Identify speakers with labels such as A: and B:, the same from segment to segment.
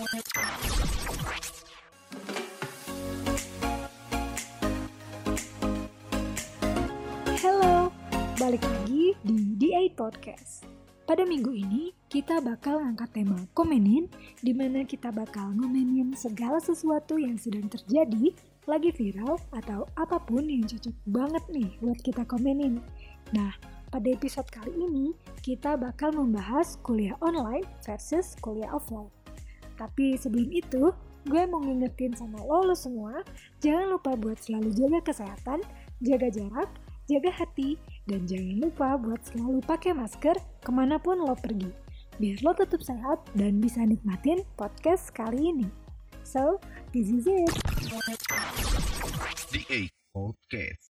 A: Hello, balik lagi di DA Podcast. Pada minggu ini, kita bakal angkat tema komenin, di mana kita bakal ngomenin segala sesuatu yang sedang terjadi, lagi viral, atau apa pun yang cocok banget nih buat kita komenin. Nah, pada episode kali ini, kita bakal membahas kuliah online versus kuliah offline. Tapi sebelum itu, gue mau ngingetin sama lo, lo semua, jangan lupa buat selalu jaga kesehatan, jaga jarak, jaga hati, dan jangan lupa buat selalu pakai masker ke mana pun lo pergi. Biar lo tetap sehat dan bisa nikmatin podcast kali ini. So, this is it.
B: The Podcast.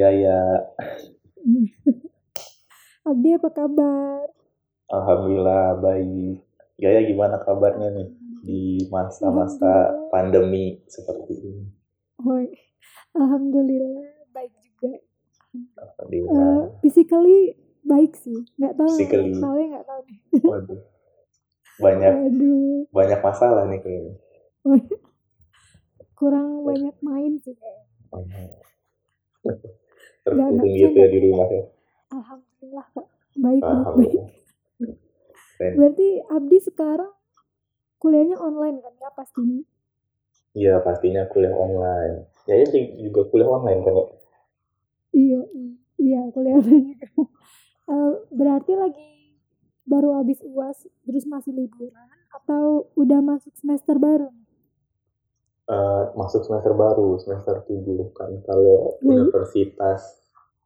A: Halo
C: Yaya,
A: Abdi apa kabar?
C: Alhamdulillah baik. Yaya gimana kabarnya nih di masa-masa pandemi seperti ini?
A: Oh, Alhamdulillah baik juga.
C: Alhamdulillah.
A: Eh, physically baik sih. Nggak tahu.
C: Physically.
A: Soalnya nggak tahu nih.
C: Waduh, banyak
A: Aduh.
C: banyak masalah nih kayaknya.
A: Kurang banyak main sih kayaknya.
C: Terkurung gitu ya di rumah ya.
A: Alhamdulillah Kak. Baik, baik, baik.
C: Alhamdulillah. Keren.
A: Berarti Abdi sekarang kuliahnya online kan ya pastinya?
C: Iya pastinya kuliah online. Yaya juga kuliah online kan ya?
A: Iya, iya, kuliah online. Eh, berarti lagi baru habis UAS terus masih liburan atau udah masuk semester baru?
C: Eh, masuk semester baru, semester 7 kan kalau
A: Hmm.
C: universitas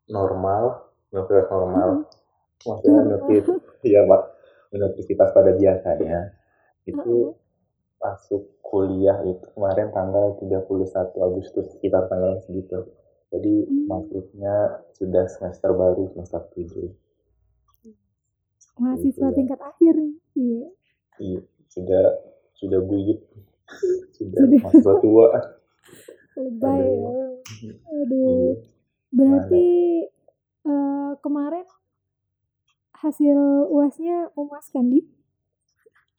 C: normal, universitas normal, maksudnya
A: Normal.
C: universitas, ya Pak, universitas pada biasanya itu masuk kuliah itu kemarin tanggal 31 Agustus sekitar tanggal segitu. Jadi
A: Hmm.
C: masuknya sudah semester baru, semester 7.
A: Mahasiswa
C: Gitu.
A: tingkat akhir nih. Iya.
C: Iya, sudah sudah buyut, sudah mahasiswa tua.
A: Lebay ya.
C: Aduh. Iya.
A: Berarti eh, kemarin hasil UASnya memuaskan di?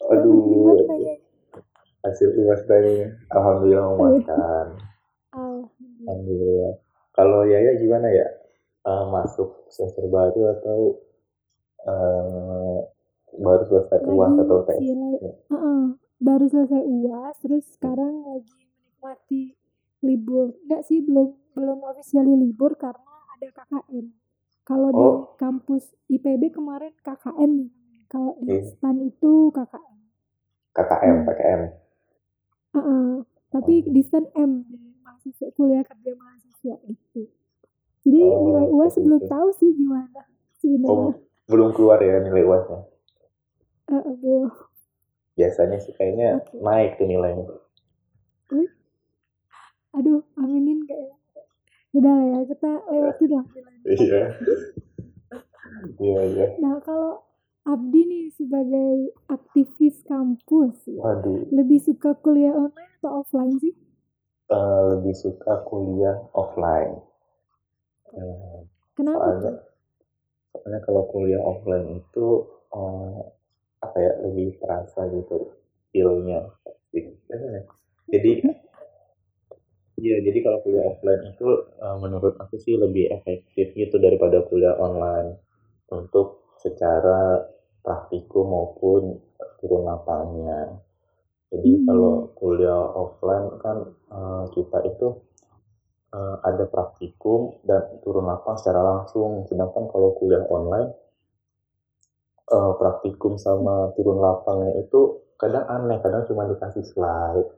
C: Aduh, hasil UAS tadi alhamdulillah memuaskan.
A: Alhamdulillah.
C: Alhamdulillah. Kalau Yaya gimana ya? Eh, masuk semester baru atau eh, baru selesai UAS atau tes?
A: Heeh, baru selesai UAS, terus sekarang lagi menikmati libur. Enggak sih, belum belum officially libur karena ada KKN. Kalau di
C: Oh.
A: kampus IPB kemarin KKN nih. Kalau di
C: Hmm.
A: STAN itu KKN.
C: KKM, PKM.
A: Heeh, tapi
C: Oh.
A: di STAN M mahasiswa kuliah kerja mahasiswa gitu. Jadi
C: Oh,
A: nilai UAS
C: seperti
A: belum
C: itu.
A: tahu sih gimana sebenarnya.
C: Oh, belum keluar ya nilai UASnya.
A: Eh, aduh.
C: Biasanya sih kayaknya
A: Oke.
C: naik tuh nilainya.
A: Aduh, aminin kayaknya. Udah lah ya, kita lewatin lah.
C: Iya. Iya, iya.
A: Nah, kalau Abdi nih sebagai aktivis kampus, ya,
C: Waduh,
A: lebih suka kuliah online atau offline sih?
C: eh, lebih suka kuliah offline. Eh,
A: Kenapa
C: soalnya soalnya kalau kuliah offline itu eh, apa ya lebih terasa gitu feel-nya jadi iya jadi kalau kuliah offline itu eh, menurut aku sih lebih efektif gitu daripada kuliah online untuk secara praktikum maupun turun lapangannya jadi
A: Hmm.
C: kalau kuliah offline kan eh, kita itu eh, ada praktikum dan turun lapang secara langsung. Sedangkan kalau kuliah online, eh, praktikum sama turun lapangnya itu kadang aneh, kadang cuma dikasih slide.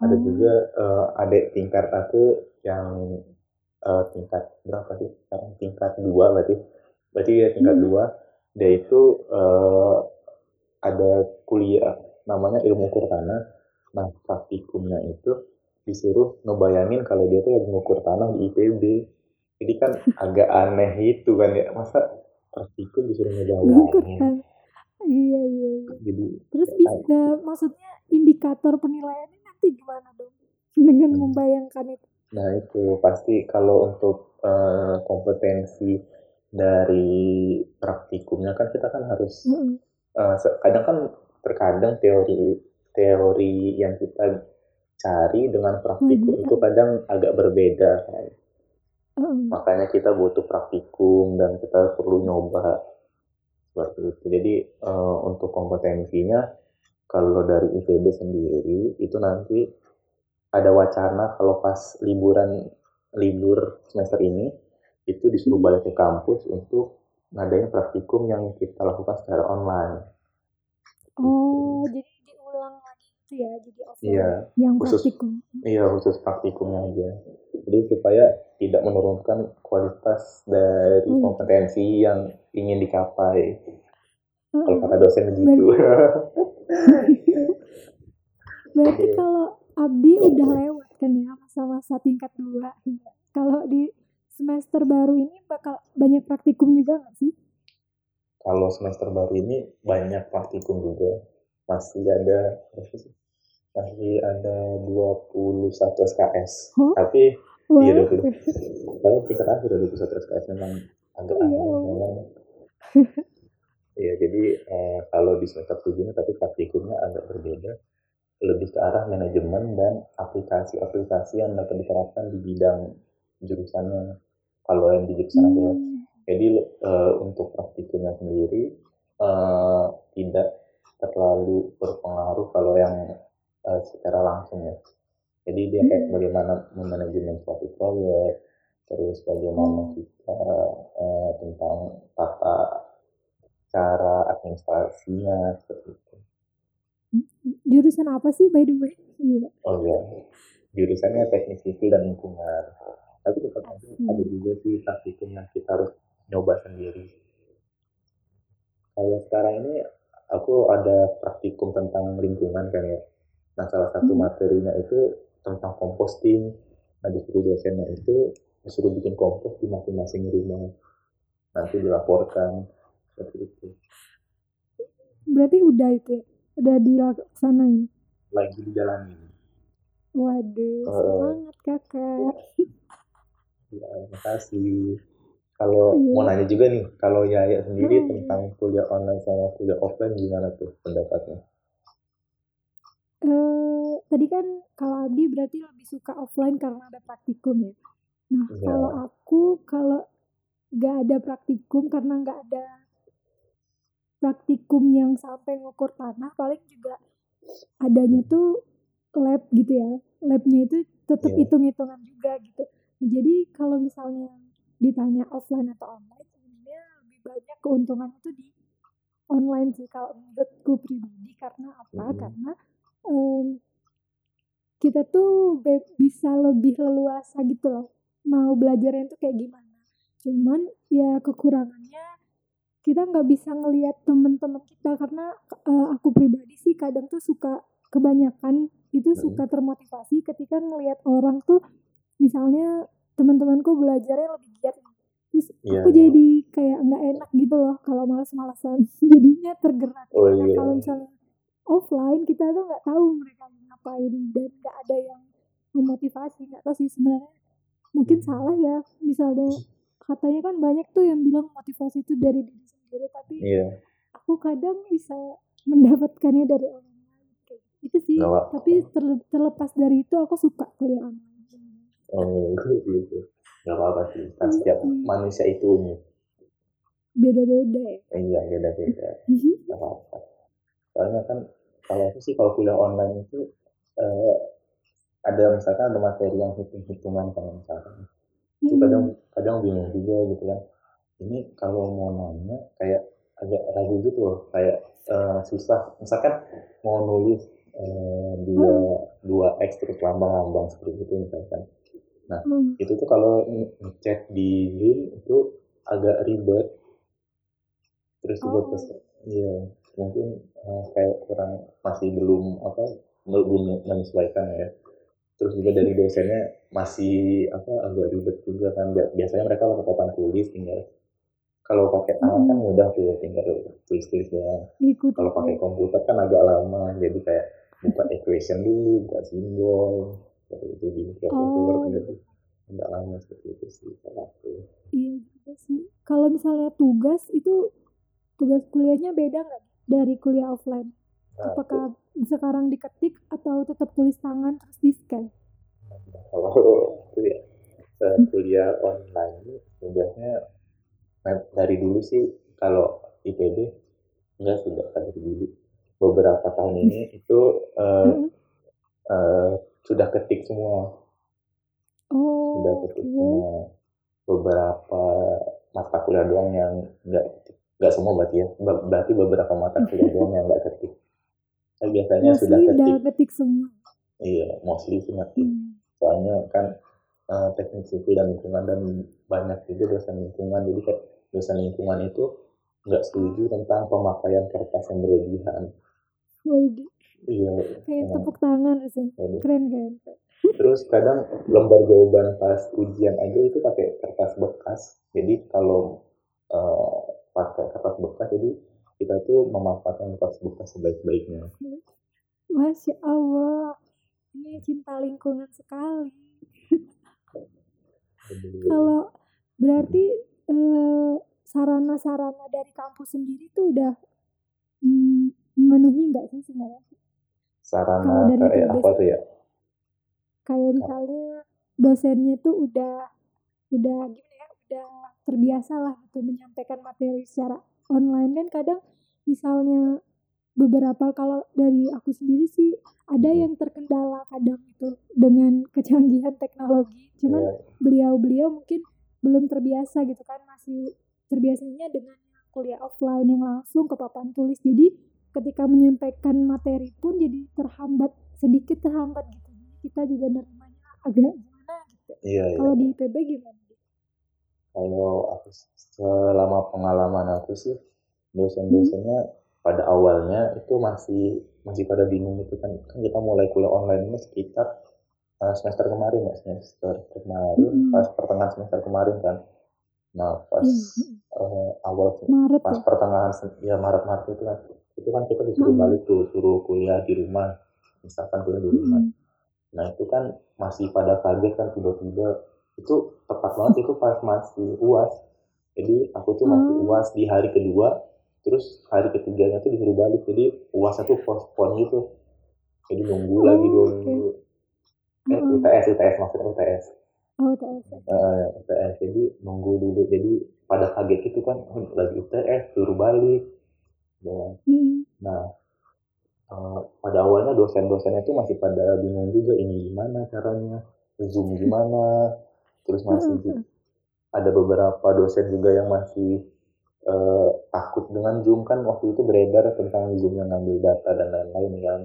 C: Ada
A: Oh.
C: juga eh, adik tingkat aku yang eh, tingkat berapa sih? Sekarang tingkat dua berarti. Berarti ya tingkat
A: Hmm.
C: dua dia itu uh, ada kuliah namanya ilmu ukur tanah nah praktikumnya itu disuruh ngebayangin kalau dia tuh lagi ngukur tanah di IPB jadi kan agak aneh itu kan ya masa praktikum disuruh ngebayangin
A: iya iya. Jadi terus bisa maksudnya indikator penilaiannya nanti gimana dong? Dengan hmm. membayangkan itu.
C: Nah itu pasti kalau untuk uh, kompetensi dari praktikumnya kan kita kan harus mm uh, kadang kan terkadang teori teori yang kita cari dengan praktikum mm itu kadang agak berbeda kan. Mm. Makanya kita butuh praktikum dan kita perlu nyoba seperti itu. Jadi uh, untuk kompetensinya kalau dari IPB sendiri itu nanti ada wacana kalau pas liburan libur semester ini itu disuruh hmm. balik ke kampus untuk ngadain praktikum yang kita lakukan secara online.
A: Oh, gitu. jadi diulang lagi itu ya, jadi offline.
C: Iya.
A: Yang khusus, praktikum.
C: Iya, khusus praktikumnya aja. Jadi supaya tidak menurunkan kualitas dari hmm. kompetensi yang ingin dicapai. Hmm. Kalau kata dosen begitu.
A: Berarti, Berarti kalau Abdi udah lewat kan ya masa-masa tingkat dua. Kalau di semester baru ini bakal banyak praktikum juga nggak sih?
C: Kalau semester baru ini banyak praktikum juga. Masih ada masih ada 21 SKS. Huh? Tapi Iya 20. Kalau kita akhir 21 SKS memang agak oh, aneh memang. Iya, jadi eh, kalau di semester 7 ini tapi praktikumnya agak berbeda lebih ke arah manajemen dan aplikasi-aplikasi yang dapat diterapkan di bidang jurusannya kalau yang di jurusan ya. hmm. Jadi uh, untuk praktikumnya sendiri uh, tidak terlalu berpengaruh kalau yang uh, secara langsung ya. Jadi dia kayak hmm. bagaimana memanajemen suatu proyek, terus bagaimana kita uh, tentang tata cara administrasinya seperti itu.
A: Jurusan apa sih by the way?
C: Iya. Oh ya, jurusannya teknik sipil dan lingkungan tapi tetap hmm. ada juga sih praktikum yang kita harus nyoba sendiri kayak sekarang ini aku ada praktikum tentang lingkungan kan ya nah salah satu hmm. materinya itu tentang composting nah disuruh dosennya itu disuruh bikin kompos di masing-masing rumah nanti dilaporkan seperti itu
A: berarti udah itu ya? udah dilaksanain
C: lagi dijalani
A: waduh uh, semangat kakak
C: Ya, makasih. Kalau iya. mau nanya juga nih, kalau Yaya sendiri hmm. tentang kuliah online sama kuliah offline gimana tuh pendapatnya?
A: Tadi kan kalau Abdi berarti lebih suka offline karena ada praktikum ya. Nah ya. kalau aku kalau nggak ada praktikum karena nggak ada praktikum yang sampai ngukur tanah paling juga adanya tuh lab gitu ya labnya itu tetap yeah. hitung-hitungan juga gitu jadi kalau misalnya ditanya offline atau online, sebenarnya lebih banyak keuntungan itu di online sih kalau menurutku pribadi karena apa? Hmm. Karena um, kita tuh bisa lebih leluasa gitu loh mau belajarnya itu kayak gimana. Cuman ya kekurangannya kita nggak bisa ngelihat teman-teman kita karena uh, aku pribadi sih kadang tuh suka kebanyakan itu suka termotivasi ketika ngelihat orang tuh misalnya teman-temanku belajarnya lebih giat terus yeah. aku iya. jadi kayak nggak enak gitu loh kalau malas-malasan jadinya tergerak oh, iya. kalau misalnya offline kita tuh nggak tahu mereka ngapain dan nggak ada yang memotivasi nggak tahu sih sebenarnya. Mungkin hmm. salah ya misalnya katanya kan banyak tuh yang bilang motivasi itu dari diri sendiri tapi yeah. aku kadang bisa mendapatkannya dari orang lain gitu sih. Tapi terlepas dari itu aku suka kuliah online.
C: Oh gitu. Nggak apa-apa sih kan setiap manusia itu unik
A: beda-beda ya.
C: Iya beda-beda. Nggak apa-apa. Soalnya kan kalau aku sih kalau kuliah online itu eh, ada misalkan ada materi yang hitung-hitungan kan misalkan. Itu kadang kadang bingung juga gitu kan. Ini kalau mau nanya kayak agak ragu gitu loh kayak uh, susah. Misalkan mau nulis uh, dua dua x terus lambang-lambang seperti itu misalkan. Nah, hmm. itu tuh kalau ngecek di Zoom itu agak ribet. terus juga
A: Oh,
C: iya mungkin uh, kayak kurang masih belum apa belum menyesuaikan ya. Terus juga dari dosennya masih apa agak ribet juga kan. Biasanya mereka pakai papan tulis tinggal kalau pakai tangan kan mudah tuh tinggal tulis-tulis doang. Kalau pakai komputer kan agak lama jadi kayak buka equation dulu buka simbol seperti itu di Microsoft
A: Oh,
C: jadi agak lama seperti itu sih kalau aku
A: Iya juga sih. Kalau misalnya tugas itu tugas kuliahnya beda nggak? Dari kuliah offline?
C: Nah,
A: Apakah sekarang diketik atau tetap tulis tangan terus di scan?
C: kalau kuliah kuliah online ini biasanya dari dulu sih kalau IPB enggak sudah dari dulu beberapa tahun ini itu eh,
A: Heeh.
C: eh, sudah ketik semua
A: Oh,
C: sudah ketik
A: oke.
C: semua beberapa mata kuliah doang yang enggak enggak semua berarti ya Ber- berarti beberapa mata kuliah doang yang enggak ketik Saya biasanya sudah
A: Mostly
C: ketik
A: udah ketik. semua.
C: iya mostly sih ngetik
A: Hmm.
C: soalnya kan eh, teknik sipil dan lingkungan dan banyak juga dosen lingkungan. Jadi kayak dosen lingkungan itu nggak setuju tentang pemakaian kertas yang berlebihan.
A: Waduh,
C: iya.
A: Kayak
C: eh,
A: tepuk tangan
C: waduh.
A: Keren keren.
C: terus kadang lembar jawaban pas ujian aja itu pakai kertas bekas. Jadi kalau eh, pakai kertas bekas jadi kita tuh memanfaatkan bekas sebaik-baiknya.
A: Masya Allah, ini cinta lingkungan sekali. Kalau berarti eh, sarana-sarana dari kampus sendiri tuh udah mm, memenuhi nggak sih sebenarnya?
C: sarana
A: dari
C: kayak apa tuh ya?
A: Kayak misalnya dosennya tuh udah udah gimana ya udah terbiasa lah gitu menyampaikan materi secara online. Kan kadang misalnya beberapa kalau dari aku sendiri sih ada yang terkendala kadang itu dengan kecanggihan teknologi. Cuman
C: Ya,
A: beliau-beliau mungkin belum terbiasa gitu kan masih terbiasanya dengan kuliah offline yang langsung ke papan tulis. Jadi ketika menyampaikan materi pun jadi terhambat sedikit terhambat gitu. Jadi kita juga nerimanya agak gimana? gitu.
C: Iya iya.
A: Kalau di IPB gimana
C: Kalau aku selama pengalaman aku sih dosen-dosennya pada awalnya itu masih masih pada bingung itu kan kan kita mulai kuliah online ini sekitar uh, semester kemarin ya semester kemarin
A: Hmm.
C: pas pertengahan semester kemarin kan nah pas
A: Iya,
C: uh, awal
A: Maret
C: pas
A: ya
C: pertengahan ya Maret Maret itu kan itu kan kita disuruh
A: Hmm.
C: balik tuh suruh kuliah di rumah misalkan kuliah di rumah
A: Mm-mm.
C: Nah itu kan masih pada kaget kan tiba-tiba itu tepat banget itu pas masih uas. Jadi aku tuh masih
A: Oh.
C: uas di hari kedua, terus hari ketiganya tuh disuruh balik. Jadi uasnya tuh postpone gitu. Jadi nunggu
A: Oh,
C: lagi dua minggu. Eh
A: Heeh.
C: UTS UTS maksudnya UTS.
A: oh TS
C: Eh, UTS jadi nunggu dulu. Jadi pada kaget itu kan oh, lagi UTS suruh balik. Ya.
A: Mm.
C: Nah eh, pada awalnya dosen-dosennya itu masih pada bingung juga ini gimana caranya zoom gimana terus masih ju- ada beberapa dosen juga yang masih eh, takut dengan zoom. Kan waktu itu beredar tentang zoom yang ngambil data dan lain-lain kan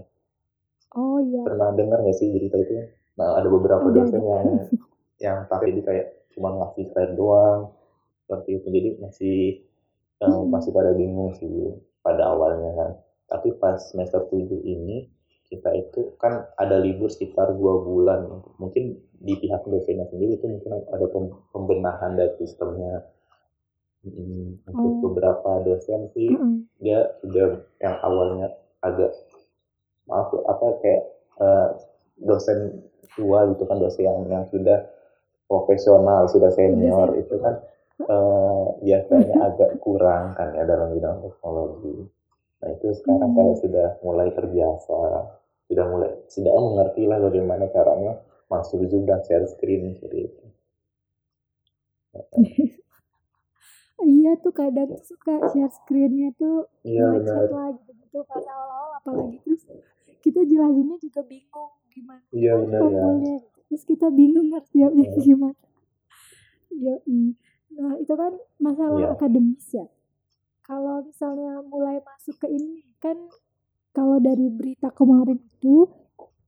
A: oh iya.
C: pernah dengar nggak sih berita itu? Nah ada beberapa
A: Ada,
C: dosen yang yang pakai jadi kayak cuma ngasih slide doang seperti itu. Jadi masih eh,
A: Mm-mm.
C: masih pada bingung sih pada awalnya kan. Tapi pas semester 7 ini kita itu kan ada libur sekitar dua bulan. Mungkin di pihak dosennya sendiri itu mungkin ada pem- pembenahan dari sistemnya. Mm, untuk
A: Oh.
C: beberapa dosen sih
A: Heeh.
C: dia sudah yang awalnya agak maaf ya, apa kayak eh, dosen tua gitu kan dosen yang yang sudah profesional sudah senior itu kan eh, biasanya agak kurang kan ya dalam bidang teknologi nah itu sekarang
A: Hmm.
C: kayak sudah mulai terbiasa sudah mulai sudah mengerti lah bagaimana caranya masuk zoom dan share screen seperti itu
A: iya tuh kadang tuh suka share screennya tuh
C: iya
A: macet
C: benar
A: lah gitu-gitu pas awal-awal apalagi terus kita jelasinnya juga bingung gimana
C: iya benar ya
A: gitu. terus kita bingung harus jawabnya
C: Hmm.
A: gimana Yoi. nah itu kan masalah
C: Iya.
A: akademis ya kalau misalnya mulai masuk ke ini kan kalau dari berita kemarin itu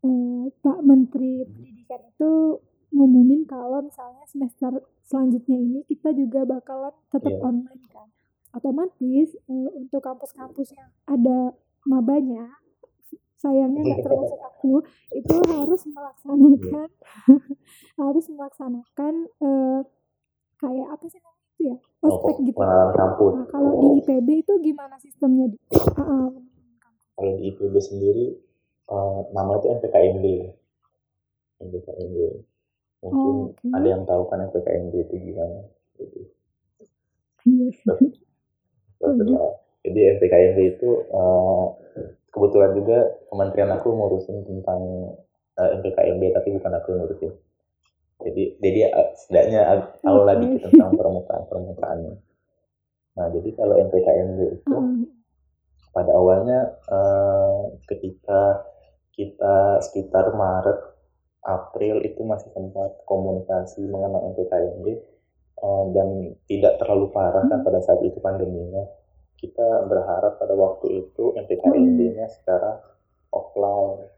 A: eh, Pak Menteri Pendidikan itu ngumumin kalau misalnya semester selanjutnya ini kita juga bakalan tetap
C: Iya.
A: online kan. Otomatis eh, untuk kampus-kampus yang ada mabanya sayangnya nggak termasuk aku itu harus melaksanakan harus melaksanakan eh, kayak apa sih namanya itu ya ospek
C: Oh,
A: gitu
C: pengenalan kampus.
A: nah, kalau di IPB itu gimana sistemnya di
C: Kalau di IPB sendiri, eh, nama itu MPKMB. MPKMB. Mungkin
A: Oh, oke.
C: ada yang tahu kan MPKMB itu gimana. Gitu.
A: iya. Oh, iya.
C: Jadi MPKMB itu eh, kebetulan juga kementerian aku ngurusin tentang MPKMB tapi bukan aku yang ngurusin. Jadi jadi eh, setidaknya tahu lah dikit tentang permukaan permukaannya. Nah jadi kalau MPKMB itu
A: Ah,
C: pada awalnya eh, ketika kita sekitar Maret April itu masih sempat komunikasi mengenai MPKMB eh, dan tidak terlalu parah kan pada saat itu pandeminya. Kita berharap pada waktu itu MPKMB-nya secara offline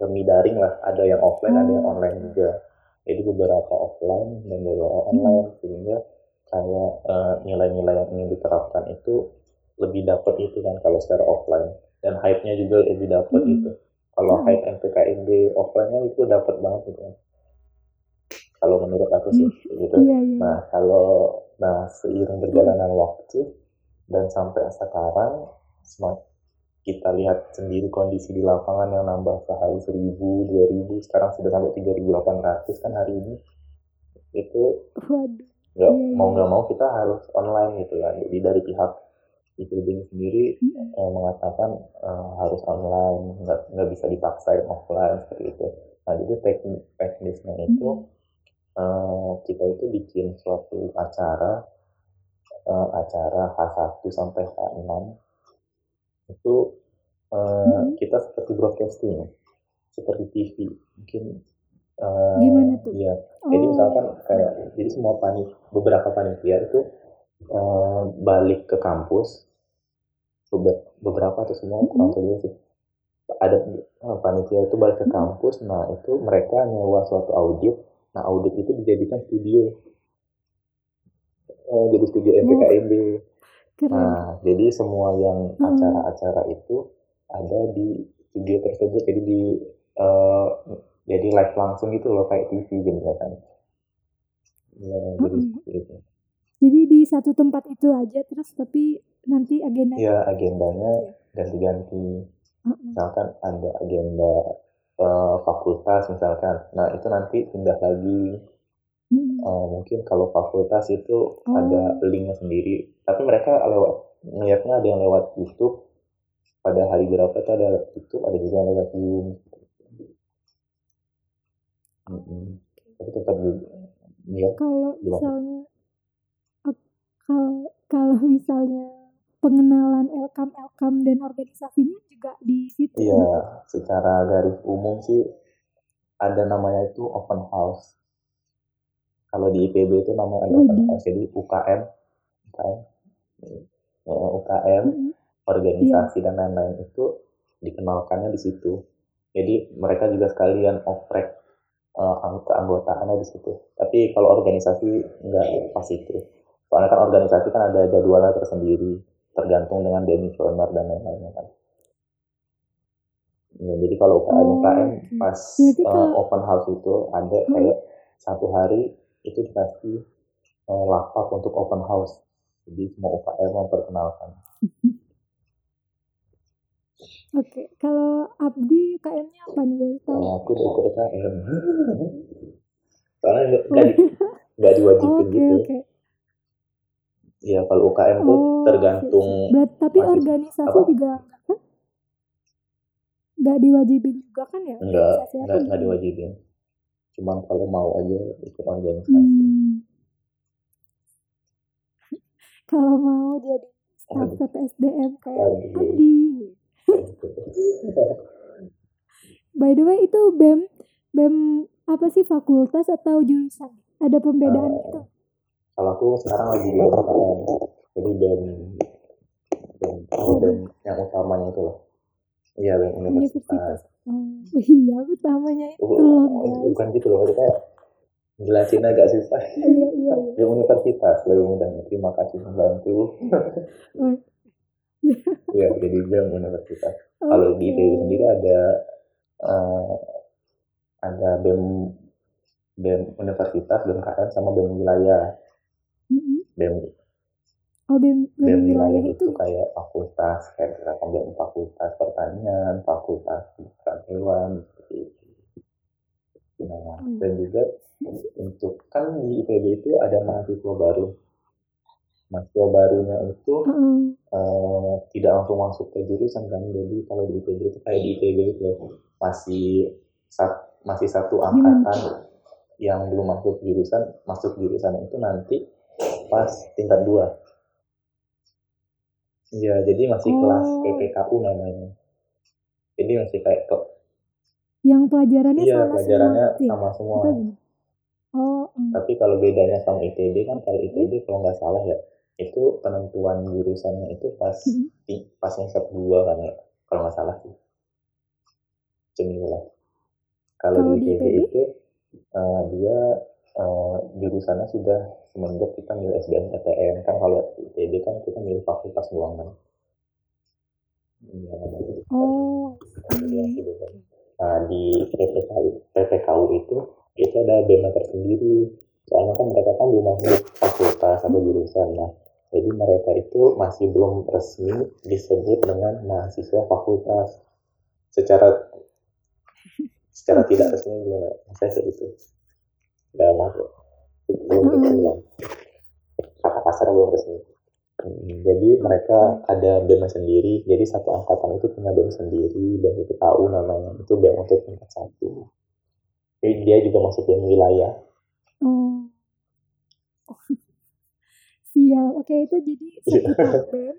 C: semi daring lah. Ada yang offline ada yang online juga. Jadi beberapa offline dan beberapa online sehingga kayak eh, nilai-nilai yang ingin diterapkan itu lebih dapat itu kan kalau secara offline. Dan hype-nya juga lebih dapat
A: Hmm.
C: gitu. Kalau
A: Hmm.
C: hype MPKMB offline-nya itu dapat banget gitu kan. Kalau menurut aku sih gitu.
A: Iya iya.
C: Nah, kalau nah seiring berjalannya waktu dan sampai sekarang semak- kita lihat sendiri kondisi di lapangan yang nambah sehari 1000, 2000, sekarang sudah sampai 3800 kan hari ini. Itu nggak
A: Iya,
C: mau
A: iya.
C: nggak mau kita harus online gitu kan. Jadi dari pihak IPB sendiri
A: Hmm.
C: eh, mengatakan eh, harus online, nggak nggak bisa dipaksain offline seperti itu. Nah, jadi teknik teknisnya itu eh, kita itu bikin suatu acara eh, acara H1 sampai H6 itu eh,
A: Mhm.
C: kita seperti broadcasting seperti TV mungkin eh,
A: Gimana tuh?
C: ya jadi
A: Oh.
C: misalkan kayak jadi semua panit beberapa panitia itu eh, balik ke kampus Bebe- beberapa atau semua
A: Mhm.
C: kurang juga sih ada panitia itu balik ke kampus nah itu mereka nyewa suatu audit nah audit itu dijadikan studio Eh, jadi studio MPKMB
A: keren
C: Nah, jadi semua yang
A: Hmm.
C: acara-acara itu ada di studio tersebut. Jadi di eh, jadi live langsung gitu loh kayak TV gitu ya kan. Ya, jadi
A: Mm-mm.
C: seperti itu.
A: jadi di satu tempat itu aja terus tapi nanti agenda
C: Ya agendanya ganti-ganti.
A: Mm-mm.
C: Misalkan ada agenda eh, fakultas misalkan. Nah, itu nanti pindah lagi. Eh, mungkin kalau fakultas itu
A: Oh.
C: ada linknya sendiri. Tapi mereka lewat ngeliatnya ada yang lewat YouTube. Pada hari berapa itu ada YouTube, ada juga yang lewat Zoom. Tapi tetap. Ya,
A: kalau misalnya kalau kalau misalnya pengenalan Elkam Elkam dan organisasinya juga di situ
C: iya. Secara garis umum sih ada namanya itu open house. Kalau di IPB itu namanya ada. Jadi UKM, UKM, UKM, organisasi dan lain-lain itu dikenalkannya di situ. Jadi mereka juga sekalian oprek ang- keanggotaannya di situ. Tapi kalau organisasi nggak pas itu. Soalnya kan organisasi kan ada jadwalnya tersendiri, tergantung dengan demisioner dan lain-lainnya kan. Ya, jadi kalau UKM
A: Oh,
C: UKM
A: oke.
C: pas
A: kalau-
C: open house itu ada
A: Hmm.
C: kayak satu hari itu dikasih eh, lapak untuk open house. Jadi semua UKM memperkenalkan.
A: Oke, kalau Abdi UKM-nya apa nih boleh tahu?
C: Kalau aku ikut UKM. Soalnya nggak nggak di- nggak diwajibin
A: Oke
C: gitu.
A: oke.
C: Ya kalau UKM tuh
A: Oh,
C: tergantung
A: Berat, tapi
C: mahasiswa.
A: organisasi
C: Apa?
A: juga enggak kan? Diwajibin juga kan ya?
C: enggak enggak enggak
A: gimana?
C: diwajibin. Cuman kalau mau aja ikut organisasi.
A: Hmm. Kalau mau jadi staf PPSDM kayak. Abdi. By the way itu BEM BEM apa sih fakultas atau jurusan? Ada pembedaan
C: Eh,
A: gitu?
C: Kalau aku sekarang lagi di UKM. Jadi BEM BEM, oh, BEM yang utamanya itu loh. Iya BEM universitas.
A: Universitas. Oh, iya utamanya itu
C: Oh,
A: loh
C: oh,
A: guys.
C: bukan gitu loh, kayak jelasin agak susah
A: Iya, iya, iya.
C: di universitas lebih mudahnya terima kasih membantu
A: Oh,
C: ya jadi BEM universitas kalau di. ITB sendiri ada eh, ada BEM BEM universitas BEM KM sama BEM wilayah
A: Mm-mm.
C: BEM
A: Oh, BEM, BEM wilayah
C: wilayah
A: itu
C: itu kayak fakultas kayak misalkan BEM fakultas pertanian fakultas kedokteran hewan seperti itu nah
A: iya.
C: dan juga untuk kan di ITB itu ada mahasiswa baru mahasiswa barunya itu
A: Heeh.
C: eh, tidak langsung masuk ke jurusan kan jadi kalau di ITB itu kayak di ITB itu masih sat- masih satu
A: Gimana?
C: angkatan yang belum masuk jurusan masuk jurusan itu nanti pas tingkat dua iya jadi masih kelas
A: Oh.
C: PPKU namanya jadi masih kayak ke
A: Yang pelajarannya
C: iya
A: sama
C: pelajarannya
A: semua ya?
C: sama semua?
A: Oh, mm.
C: tapi kalau bedanya sama ITB kan kalau ITB kalau nggak salah ya itu penentuan jurusannya itu pas
A: Mm.
C: di- pas semester dua kan ya kalau nggak salah sih cemilan kalau
A: Kalau
C: di ITB itu eh, dia eh, jurusannya sudah semenjak kita milih SBMPTN kan kalau ITB kan kita milih fakultas doang kan
A: Oh.
C: Nah di PPKU, PPKU itu itu ada BEM tersendiri. Soalnya kan mereka kan belum masuk fakultas atau jurusan. Nah jadi mereka itu masih belum resmi disebut dengan mahasiswa fakultas. Secara secara tidak resmi belum saya kayak gitu. Ya masuk belum lah. Kata kasar belum. Hmm, Jadi mereka ada BEM sendiri, jadi satu angkatan itu punya BEM sendiri, dan itu tahu namanya, itu BEM untuk tingkat satu. Jadi dia juga masuk BEM wilayah.
A: Oh. Sial. Oke, itu jadi seputar BEM.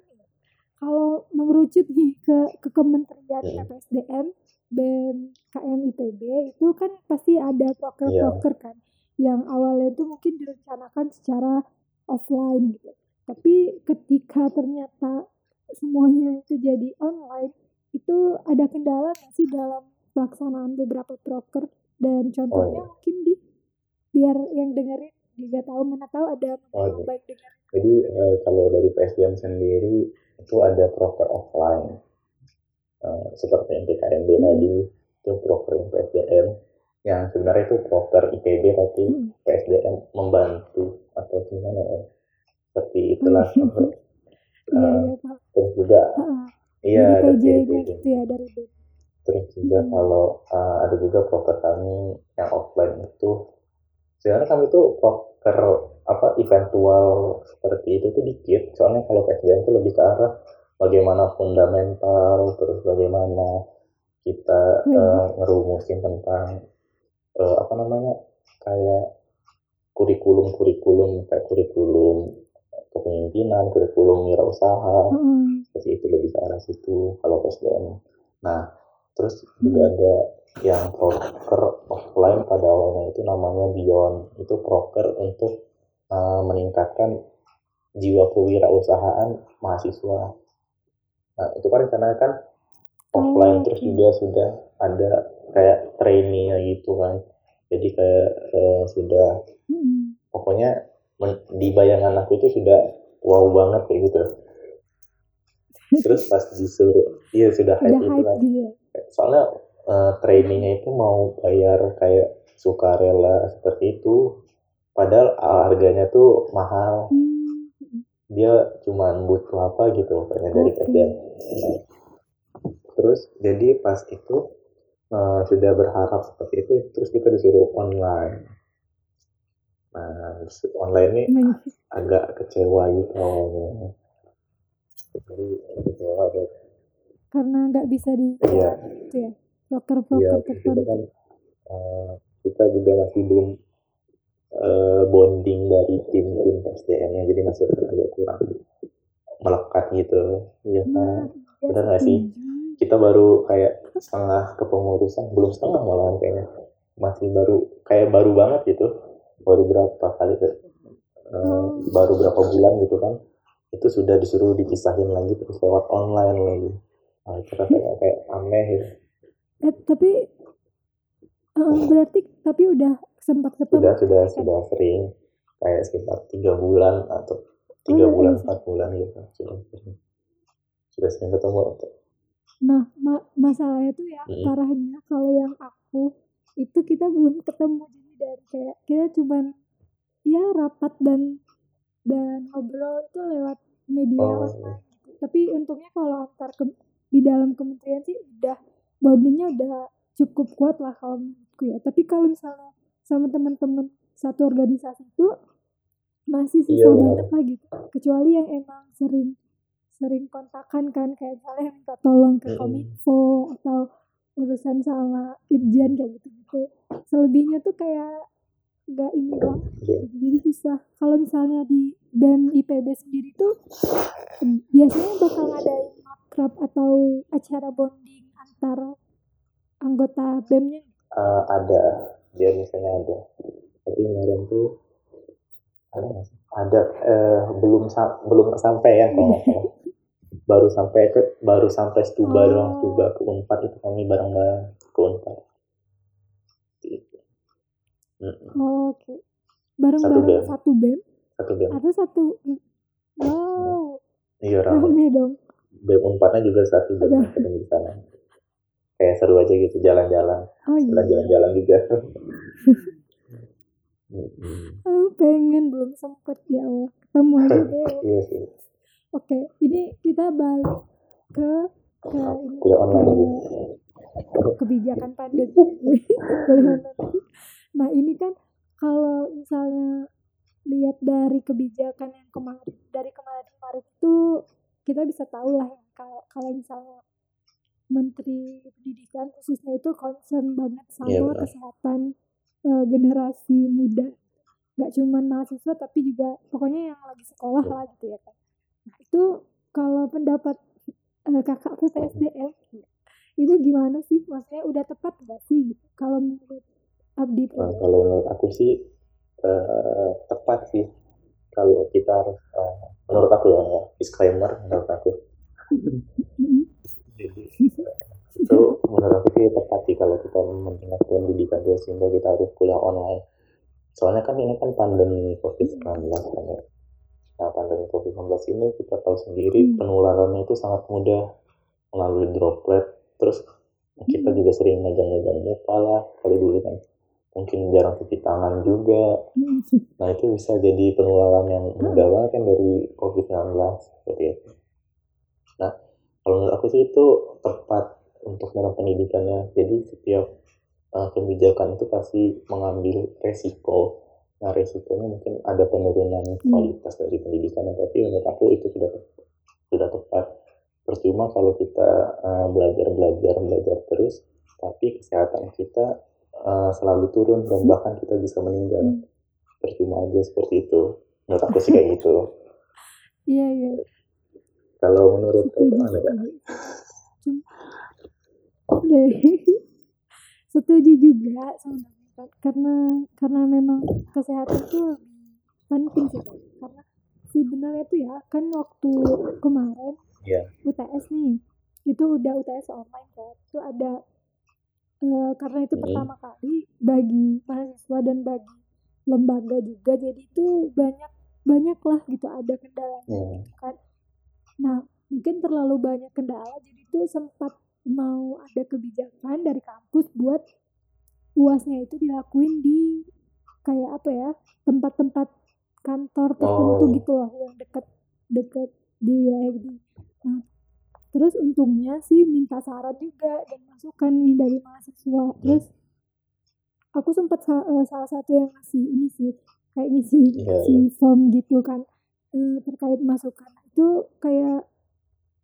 A: Kalau mengerucut nih ke ke Kementerian
C: Hmm.
A: PPSDM, BEM KM ITB itu kan pasti ada
C: Iya.
A: proker-proker kan yang awalnya itu mungkin direncanakan secara offline gitu. Tapi ketika ternyata semuanya itu jadi online, itu ada kendala nggak sih dalam pelaksanaan beberapa proker dan contohnya
C: iya.
A: mungkin di biar yang dengerin juga tahu mana tahu ada
C: Oh, iya.
A: baik dengar.
C: Jadi eh, kalau dari PSDM sendiri itu ada proker offline, Eh, seperti MPKMB
A: Hmm.
C: tadi itu proker PSDM yang sebenarnya itu proker ITB tapi
A: Hmm.
C: PSDM membantu atau gimana ya seperti itulah.
A: Iya,
C: Eh,
A: iya,
C: terus juga iya
A: Dari
C: PJ.
A: gitu ya dari.
C: Terus juga
A: Hmm.
C: kalau uh, ada juga proker kami yang offline itu sebenarnya kami tuh proker apa eventual seperti itu tuh dikit. Soalnya kalau PSDM itu lebih ke arah bagaimana fundamental, terus bagaimana kita
A: Wih.
C: uh, ngerumusin tentang uh, apa namanya kayak kurikulum-kurikulum kayak kurikulum kepemimpinan, kurikulum wirausaha,
A: Heeh.
C: seperti itu lebih ke arah situ kalau PSDM. Nah, terus juga ada yang proker offline pada awalnya itu namanya Beyond. Itu proker untuk uh, meningkatkan jiwa kewirausahaan mahasiswa. Nah, itu kan rencananya kan offline
A: Oh,
C: terus juga sudah ada kayak trainee gitu kan. Jadi kayak eh, sudah
A: Mm-mm.
C: pokoknya men- di bayangan aku itu sudah wow banget kayak gitu. Terus pas disuruh, iya sudah
A: Udah
C: hype itu
A: hype
C: kan.
A: gitu ya.
C: Soalnya eh, trainingnya itu mau bayar kayak sukarela seperti itu. Padahal harganya tuh mahal.
A: Hmm.
C: Dia cuma butuh apa gitu pokoknya dari. PSDM. Terus jadi pas itu eh, sudah berharap seperti itu, terus kita disuruh online. Nah, online ini agak kecewa gitu awalnya. Jadi kecewa deh.
A: karena nggak bisa di
C: Iya.
A: gitu ya.
C: Iya,
A: Proker-proker
C: terus juga
A: tertentu.
C: kan eh, kita juga masih belum eh, bonding dari tim-tim SDM-nya, jadi masih agak kurang melekat gitu. Iya kan?
A: Nah, iya
C: Benar nggak sih? Kita baru kayak setengah kepengurusan, belum setengah malahan kayaknya. Masih baru kayak baru banget gitu. Baru berapa kali ke- eh,
A: Oh.
C: baru berapa bulan gitu kan. Itu sudah disuruh dipisahin lagi terus lewat online lagi. Nah, itu rasanya kayak aneh ya.
A: Eh, tapi Eh, berarti tapi udah sempat ketemu
C: sudah sudah sudah sering kayak sekitar tiga bulan atau tiga
A: iya,
C: bulan empat bulan gitu sudah sering sudah sering ketemu
A: Nah, ma- masalahnya tuh ya
C: Mm-mm.
A: parahnya kalau yang aku itu kita belum ketemu jadi dari kayak kita cuman ya rapat dan dan ngobrol itu lewat media
C: Oh.
A: online gitu. Tapi untungnya kalau antar ke, di dalam kementerian sih udah bondingnya udah cukup kuat lah kalau menurutku ya. Tapi kalau misalnya sama teman-teman satu organisasi itu masih
C: Iya,
A: susah
C: benar.
A: banget lah gitu. Kecuali yang emang sering sering kontakan kan kayak misalnya minta tolong ke kominfo atau urusan sama irjen kayak gitu gitu. Selebihnya tuh kayak nggak ini banget
C: Iya.
A: jadi susah. Kalau misalnya di bem IPB sendiri tuh biasanya bakal ngadain makrab atau acara bonding antar anggota bemnya?
C: Eh, ada. Dia misalnya ada. Tapi kemarin tuh ada ada. Eh, belum belum sampai ya kalau baru sampai ke baru sampai stuba
A: Oh.
C: doang stuba ke unpad itu kami bareng-bareng ke unpad. Gitu. Mm-mm.
A: oh, oke. Bareng-bareng
C: bem.
A: satu bem
C: satu bem
A: atau satu wow.
C: Iya ramai
A: dong.
C: Bem unpadnya juga satu bem di sana. Kayak seru aja gitu jalan-jalan.
A: Oh iya.
C: Jalan jalan-jalan juga. Mm-mm.
A: Aku pengen belum sempet ya Allah ketemu aja deh.
C: Iya sih
A: Oke, ini kita balik ke ke ini
C: gitu.
A: ke kebijakan pandemi. Nah ini kan kalau misalnya lihat dari kebijakan yang kemarin dari kemarin-kemarin itu kita bisa tahu lah ya kalau kalau misalnya Menteri Pendidikan khususnya itu concern banget sama
C: Iya, benar.
A: kesehatan eh, generasi muda nggak cuman mahasiswa tapi juga pokoknya yang lagi sekolah
C: Iya.
A: lah gitu ya kan itu kalau pendapat eh, kakak PPSDM itu gimana sih? Maksudnya udah tepat nggak sih gitu? Kalau menurut Abdi
C: Nah, kalau menurut aku sih eh, tepat sih. Kalau kita harus eh, menurut aku ya, disclaimer menurut aku. Jadi eh, itu menurut aku sih tepat sih kalau kita mendengar pendidikan dia sehingga kita harus kuliah online. Soalnya kan ini kan pandemi COVID-19 kan ya nah pandemi COVID-19 ini kita tahu sendiri
A: Hmm.
C: penularannya itu sangat mudah melalui droplet terus kita
A: Hmm.
C: juga sering megang-megang muka lah kali dulu kan mungkin jarang cuci tangan juga
A: Mm.
C: Nah itu bisa jadi penularan yang mudah banget kan dari COVID-19 seperti itu. Nah kalau menurut aku sih itu tepat untuk dalam pendidikannya. Jadi setiap uh, kebijakan itu pasti mengambil resiko. Nah resikonya mungkin ada penurunan kualitas dari pendidikannya. Tapi menurut aku itu sudah sudah tepat. Percuma kalau kita uh, belajar belajar belajar terus, tapi kesehatan kita uh, selalu turun dan bahkan kita bisa meninggal
A: Hmm.
C: percuma aja seperti itu menurut aku sih kayak gitu
A: iya iya
C: kalau menurut kamu ada nggak?
A: setuju juga Kak. Karena karena memang kesehatan tuh lebih penting sih karena sebenarnya tuh ya kan waktu kemarin
C: Iya.
A: UTS nih itu udah UTS online kan itu ada eh, karena itu
C: Hmm.
A: pertama kali bagi mahasiswa dan bagi lembaga juga jadi itu banyak banyak lah gitu ada kendalanya
C: Hmm.
A: kan nah mungkin terlalu banyak kendala jadi itu sempat mau ada kebijakan dari kampus buat uasnya itu dilakuin di kayak apa ya tempat-tempat kantor tertentu
C: Oh.
A: gitu loh yang dekat dekat di wilayah gitu nah terus untungnya sih minta saran juga dan masukan nih dari mahasiswa. Terus aku sempat sa- eh, salah satu yang ngasih ini sih kayak ngisi
C: Iya,
A: si form gitu kan eh, terkait masukan. Itu kayak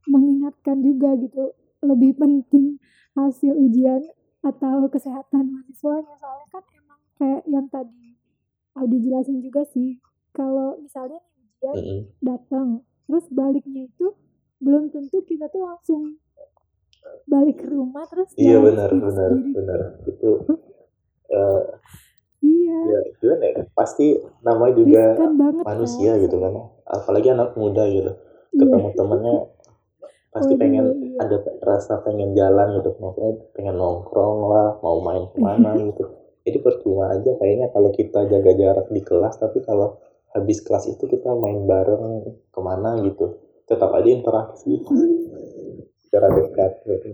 A: mengingatkan juga gitu lebih penting hasil ujian atau kesehatan mahasiswanya soalnya kan emang kayak yang tadi Audi jelasin juga sih kalau misalnya nih ujian
C: Mm-mm.
A: datang terus baliknya itu belum tentu kita tuh langsung balik ke rumah terus
C: iya benar benar
A: sendiri-sendiri.
C: benar itu eh
A: iya
C: ya gimana ya pasti namanya juga
A: riskan banget
C: manusia
A: kan.
C: gitu kan apalagi anak muda gitu
A: Iya.
C: ketemu temennya pasti pengen ada rasa pengen jalan gitu maksudnya pengen nongkrong lah mau main ke mana gitu jadi percuma aja kayaknya kalau kita jaga jarak di kelas tapi kalau habis kelas itu kita main bareng ke mana gitu tetap aja interaksi secara dekat gitu.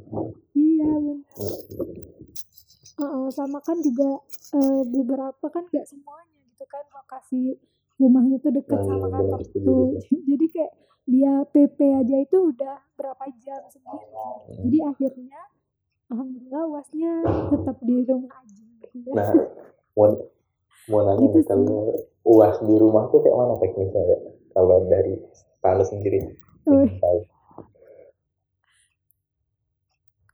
A: Iya benar. Uh, sama kan juga uh, beberapa kan nggak semuanya gitu kan lokasi rumahnya tuh dekat
C: Nah,
A: sama
C: iya,
A: kantor tuh. Jadi kayak dia PP aja itu udah berapa jam sendiri. Jadi akhirnya alhamdulillah uasnya tetap di rumah aja.
C: Nah, mau mau nanya
A: Gitu
C: kalau uas di rumah tuh kayak mana teknisnya ya? Kalau dari Tanu sendiri,
A: Oh.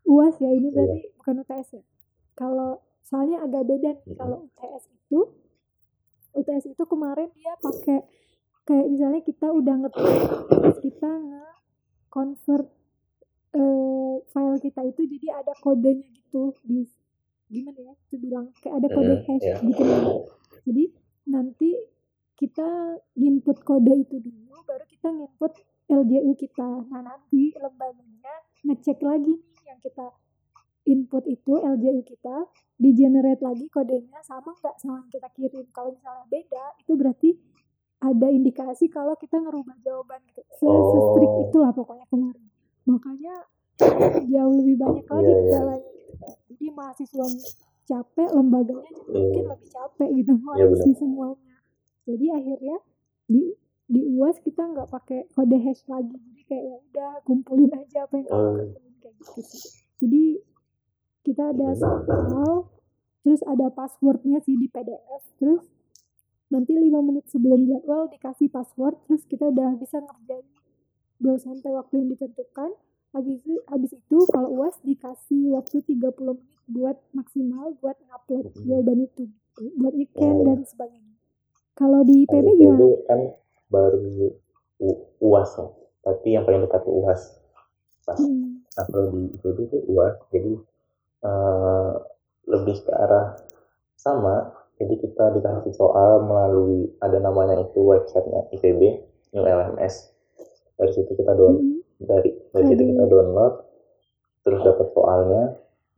A: UAS ya ini
C: Iya.
A: berarti bukan UTS ya. Kalau soalnya agak beda nih kalau UTS itu UTS itu kemarin dia pakai kayak misalnya kita udah ngetik kita convert eh, file kita itu jadi ada kodenya gitu di gimana ya itu bilang kayak ada kode
C: Mm-mm,
A: hash
C: iya.
A: gitu loh. jadi nanti kita input kode itu dulu baru kita input LJU kita nah nanti lembaganya ngecek lagi nih yang kita input itu LJU kita di generate lagi kodenya sama nggak sama yang kita kirim kalau misalnya beda itu berarti ada indikasi kalau kita ngerubah jawaban gitu se strict
C: Oh.
A: itulah pokoknya kemarin makanya jauh lebih banyak lagi
C: Iya, iya.
A: jalannya jadi mahasiswa capek lembaganya juga
C: Iya.
A: mungkin lebih capek gitu
C: Iya, benar.
A: ngelengsi semuanya jadi akhirnya di di uas kita nggak pakai kode hash lagi jadi kayak ya udah kumpulin aja apa yang kamu
C: Oh.
A: kumpulin kayak gitu sih jadi kita ada soal terus ada passwordnya sih di PDF terus nanti lima menit sebelum jadwal dikasih password terus kita udah bisa ngerjain belum sampai waktu yang ditentukan habis itu habis itu kalau uas dikasih waktu 30 menit buat maksimal buat ngupload
C: Mhm.
A: jawaban itu buat nge-scan
C: Oh.
A: dan sebagainya kalau di
C: IPB
A: gimana
C: kan baru UAS ya. Tapi yang paling dekat UAS. Nah,
A: Hmm.
C: nah kalau di IPB itu UAS, jadi eh, lebih ke arah sama. Jadi kita dikasih soal melalui ada namanya itu websitenya IPB New LMS. Dari situ kita download
A: Hmm.
C: dari dari situ kita download terus dapat soalnya.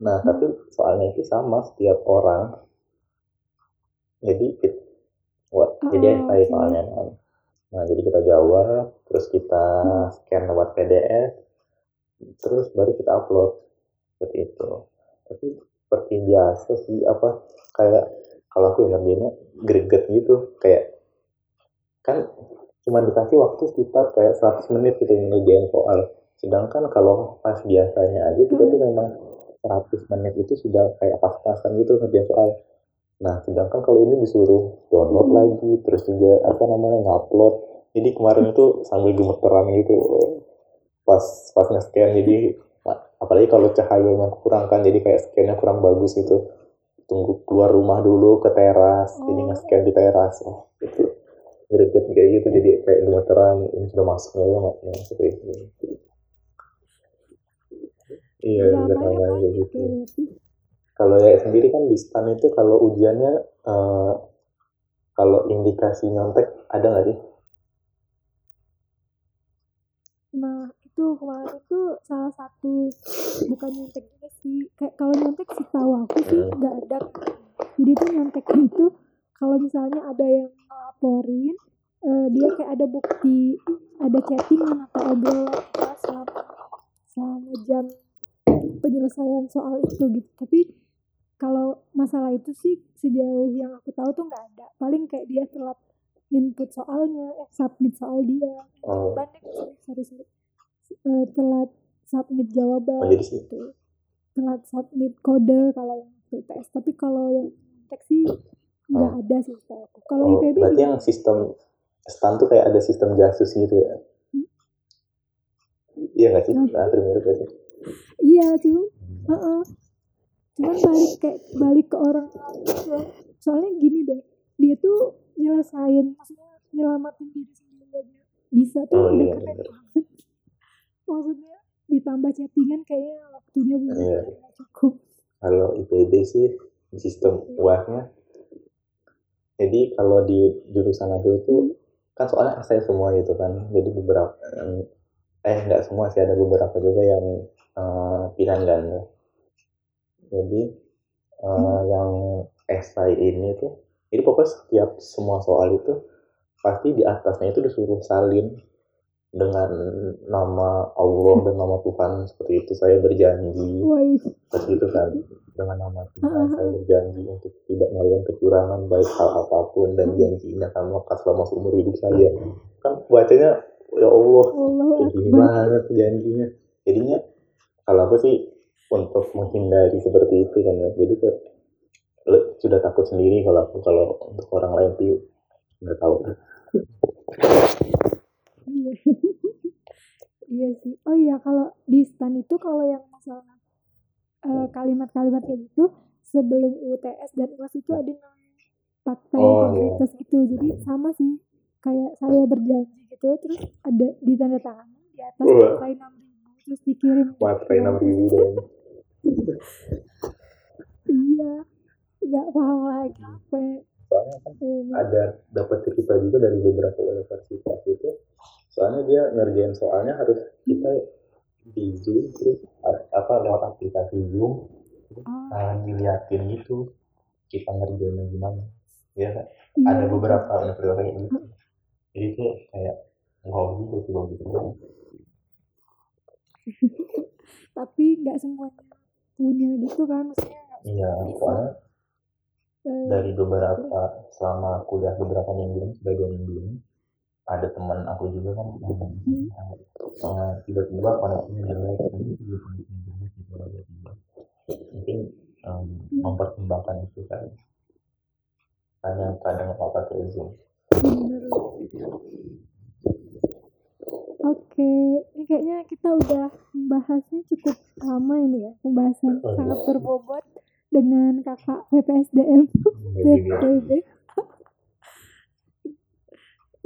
C: Nah
A: Hmm.
C: tapi soalnya itu sama setiap orang. Jadi it, what, jadi
A: Oh,
C: essay
A: oke.
C: soalnya kan. Nah jadi kita jawab, terus kita scan lewat PDF, terus baru kita upload seperti itu. Tapi seperti biasa sih apa kayak kalau aku yang bilang greget gitu kayak kan cuma dikasih waktu sekitar kayak 100 menit gitu ngerjain soal. Sedangkan kalau pas biasanya aja kita tuh memang 100 menit itu sudah kayak pas-pasan gitu ngerjain soal. Nah, sedangkan kalau ini disuruh download
A: Hmm.
C: lagi, terus juga apa namanya ngupload. Jadi kemarin itu sambil gemeteran gitu pas pas nge-scan jadi apalagi kalau cahayanya kurang kan jadi kayak scan-nya kurang bagus gitu. Tunggu keluar rumah dulu ke teras,
A: Oh.
C: nge-scan di teras. Oh, itu greget kayak gitu jadi kayak gemeteran ini sudah masuk nggak ya seperti itu. Iya,
A: Dramanya
C: gemeteran kayak gitu.
A: ya.
C: Kalau ya sendiri kan di STAN itu kalau ujiannya eh, kalau indikasi nyontek ada nggak sih?
A: Itu kemarin tuh salah satu bukan nyontek juga sih. Kayak kalau nyontek sih tahu aku sih
C: Hmm.
A: nggak ada. Jadi tuh nyontek itu kalau misalnya ada yang ngelaporin eh, dia kayak ada bukti ada chattingan atau obrolan selama selama jam penyelesaian soal itu gitu. Tapi kalau masalah itu sih sejauh yang aku tahu tuh nggak ada. Paling kayak dia telat input soalnya, eh, submit soal dia,
C: Oh,
A: sorry, sorry, sorry. Eh, telat submit jawaban
C: oh sih.
A: gitu telat submit kode kalau yang tes tapi kalau yang teks sih nggak
C: Oh.
A: ada sih aku kalau
C: Oh,
A: IPB
C: berarti yang sistem STAN tuh kayak ada sistem jasus gitu ya?
A: Hmm.
C: Iya nggak sih?
A: Nah.
C: Nah, mirip gak sih?
A: iya cuman heeh. cuman balik kayak balik ke orang soalnya gini deh dia tuh nyelesain maksudnya nyelamatin diri sendiri aja bisa tuh
C: Oh,
A: udah
C: iya,
A: keren
C: bener.
A: banget maksudnya ditambah chattingan kayaknya waktunya belum
C: Iya.
A: nggak cukup
C: Kalau IPB sih sistem UAS-nya. Jadi kalau di jurusan aku itu kan soalnya essay semua gitu kan. Jadi beberapa eh nggak semua sih ada beberapa juga yang uh, pilihan ganda jadi uh, hmm. yang esai ini tuh ini pokoknya setiap semua soal itu pasti di atasnya itu disuruh salin dengan nama Allah dan nama Tuhan seperti itu saya berjanji. Seperti itu kan dengan nama Tuhan saya berjanji untuk tidak melakukan kecurangan baik hal apa pun dan janjinya akan melekat selama seumur hidup saya. Kan bacanya ya Allah, kayak gini banget janjinya. Jadinya kalau aku sih untuk menghindari seperti itu kan ya. Jadi kayak sudah takut sendiri kalau aku kalau untuk orang lain sih nggak tahu
A: iya. Iya sih. Oh iya kalau di stan itu kalau yang masalah uh, kalimat-kalimat kayak gitu sebelum UTS dan UAS itu ada namanya fakta oh, iya. gitu. Jadi sama sih kayak saya berjanji gitu terus ada di tanda tangan di atas matrai enam ribu terus dikirim
C: matrai enam ribu.
A: Iya. Nggak paham lagi apa
C: soalnya kan ada dapat cerita juga dari beberapa universitas itu soalnya dia ngerjain soalnya harus kita di zoom terus apa lewat aplikasi zoom. Terus oh. diliatin gitu kita ngerjainnya gimana. Ya kan? Iya. ada beberapa universitas yang gitu. Jadi itu kayak hobi gitu bagus banget
A: tapi nggak semuanya punya gitu kan maksudnya
C: iya soalnya uh, dari beberapa selama kuliah beberapa minggu sudah dua minggu ini ada teman aku juga kan. Hmm. uh, tiba-tiba koneksinya jelek ini juga koneksinya jelek gitu tiba-tiba. Mungkin um, mempertimbangkan itu kan. Kadang kadang apa pakai zoom
A: Oke, ini kayaknya kita udah membahasnya cukup lama ini ya, pembahasan sangat berbobot dengan kakak PPSDM BPB.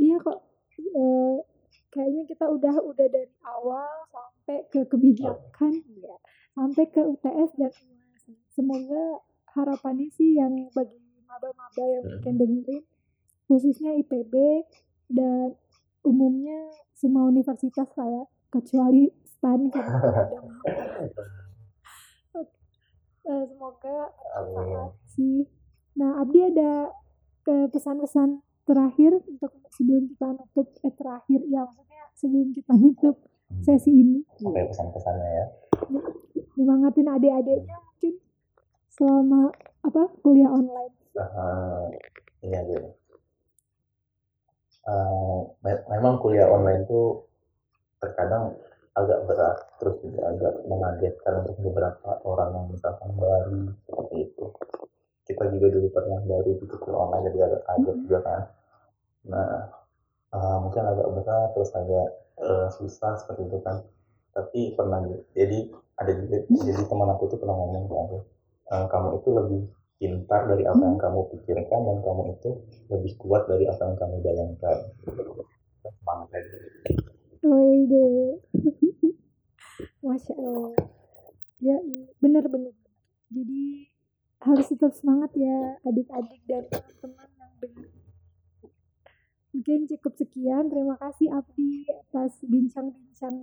A: iya kok, e, kayaknya kita udah udah dari awal sampai ke kebijakan. Ya, sampai ke UTS dan. Semoga harapannya sih yang bagi maba-maba yang mungkin dengerin khususnya IPB dan umumnya semua universitas saya kecuali STAN karena uh, semoga sih. Nah Abdi ada ke pesan-pesan terakhir untuk sebelum kita nutup eh terakhir ya maksudnya sebelum kita nutup sesi ini.
C: Apa ya pesan-pesannya ya?
A: Nyemangatin adik-adiknya mungkin selama apa kuliah online.
C: Uh, iya gitu uh, me memang kuliah online itu terkadang agak berat terus juga agak mengagetkan untuk beberapa orang yang misalkan baru seperti itu kita juga dulu pernah baru di kuliah online jadi agak kaget juga kan. Nah uh, mungkin agak berat terus agak uh, susah seperti itu kan. Tapi pernah jadi ada juga jadi teman aku tuh pernah ngomong ke aku uh, kamu itu lebih pintar dari apa yang kamu pikirkan dan kamu itu lebih kuat dari apa yang kamu bayangkan. Semangat aja
A: Wih, Masya Allah. Ya, benar-benar. Jadi harus tetap semangat ya adik-adik dan teman-teman yang dengar. Mungkin cukup sekian. Terima kasih Abdi atas bincang-bincang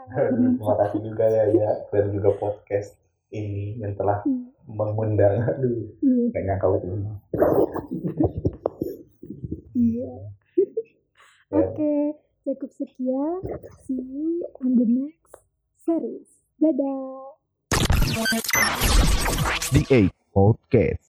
C: Terima kasih juga ya ya. Dan juga podcast ini yang telah hmm. mengundang. Aduh hmm. gak nyangka ini
A: iya. Oke okay, cukup sekian. See you on the next series. Dadah.
B: The Eight Podcast